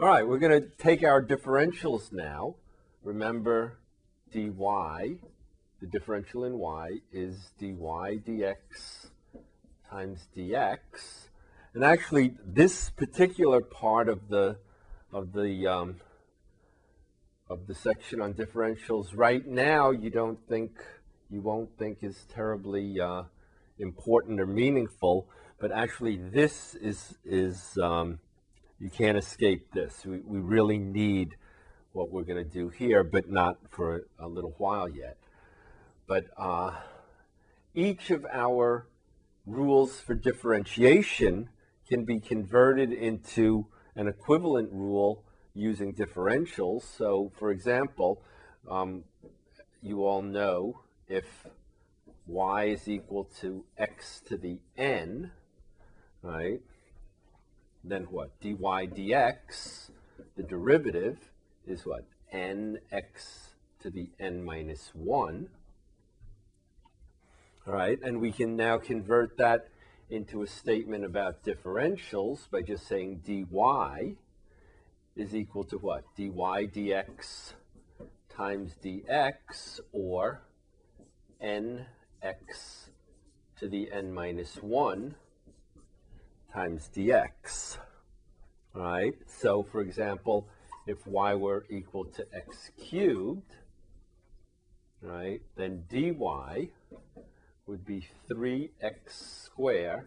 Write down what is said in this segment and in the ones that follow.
All right, we're going to take our differentials now. Remember dy, the differential in y, is dy dx times dx. And actually, this particular part of the of the um, of the section on differentials right now, you don't think you won't think is terribly uh, important or meaningful, but actually, this is is um, you can't escape this. We, we really need what we're going to do here, but not for a little while yet. But uh, each of our rules for differentiation can be converted into an equivalent rule using differentials. So, for example, um, you all know if y is equal to x to the n, right, then what? dy dx, the derivative, is what? nx to the n minus 1. All right, and we can now convert that into a statement about differentials by just saying dy is equal to what? dy dx times dx or nx to the n minus 1 times dx. Right, so for example, if y were equal to x cubed, right, then dy would be 3x squared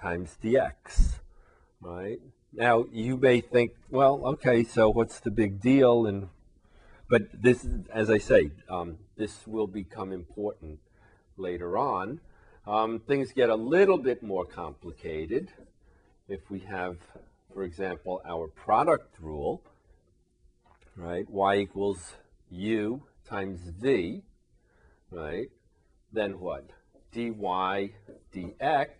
times dx, right? Now, you may think, well, okay, so what's the big deal? And But this, as I say, um, this will become important later on. Um, things get a little bit more complicated if we have, for example, our product rule, right? y equals u times v, right? Then what? dy dx,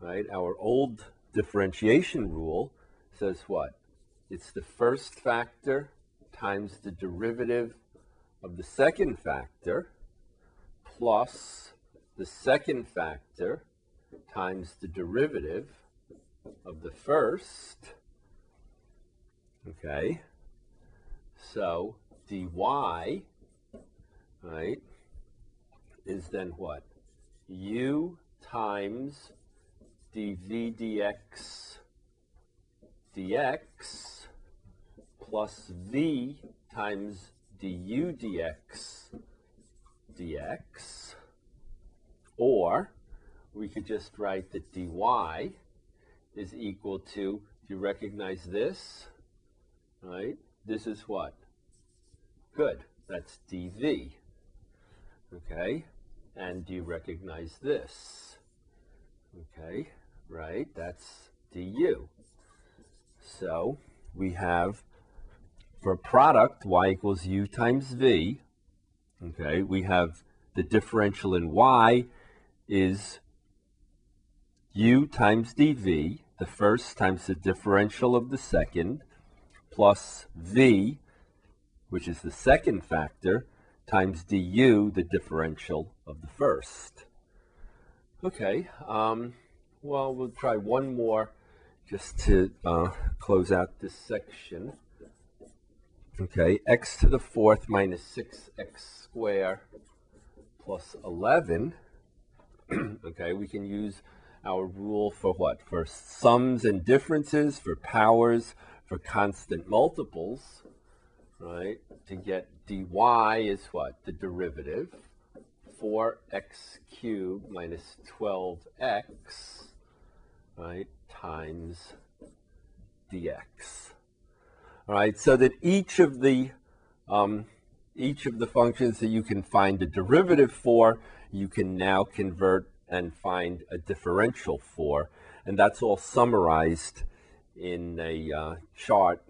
right? Our old differentiation rule says what? It's the first factor times the derivative of the second factor plus the second factor times the derivative of the first. Okay, so dy, right, is then what? u times dv dx dx plus v times du dx dx. Or we could just write that dy is equal to, do you recognize this? Right? This is what? Good. That's dv. Okay? And do you recognize this? Okay, right? That's du. So we have for product y equals u times v. Okay, we have the differential in y is u times dv, the first times the differential of the second, plus v, which is the second factor, times du, the differential of the first. Okay, um, well, we'll try one more just to uh, close out this section. Okay, x to the fourth minus 6x squared plus 11. okay, we can use our rule for what? For sums and differences, for powers, for constant multiples, right? To get dy is what? The derivative. 4x cubed minus 12x, right, times dx. All right, so that each of the um, each of the functions that you can find a derivative for, you can now convert and find a differential for. And that's all summarized in a uh, chart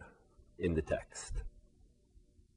in the text.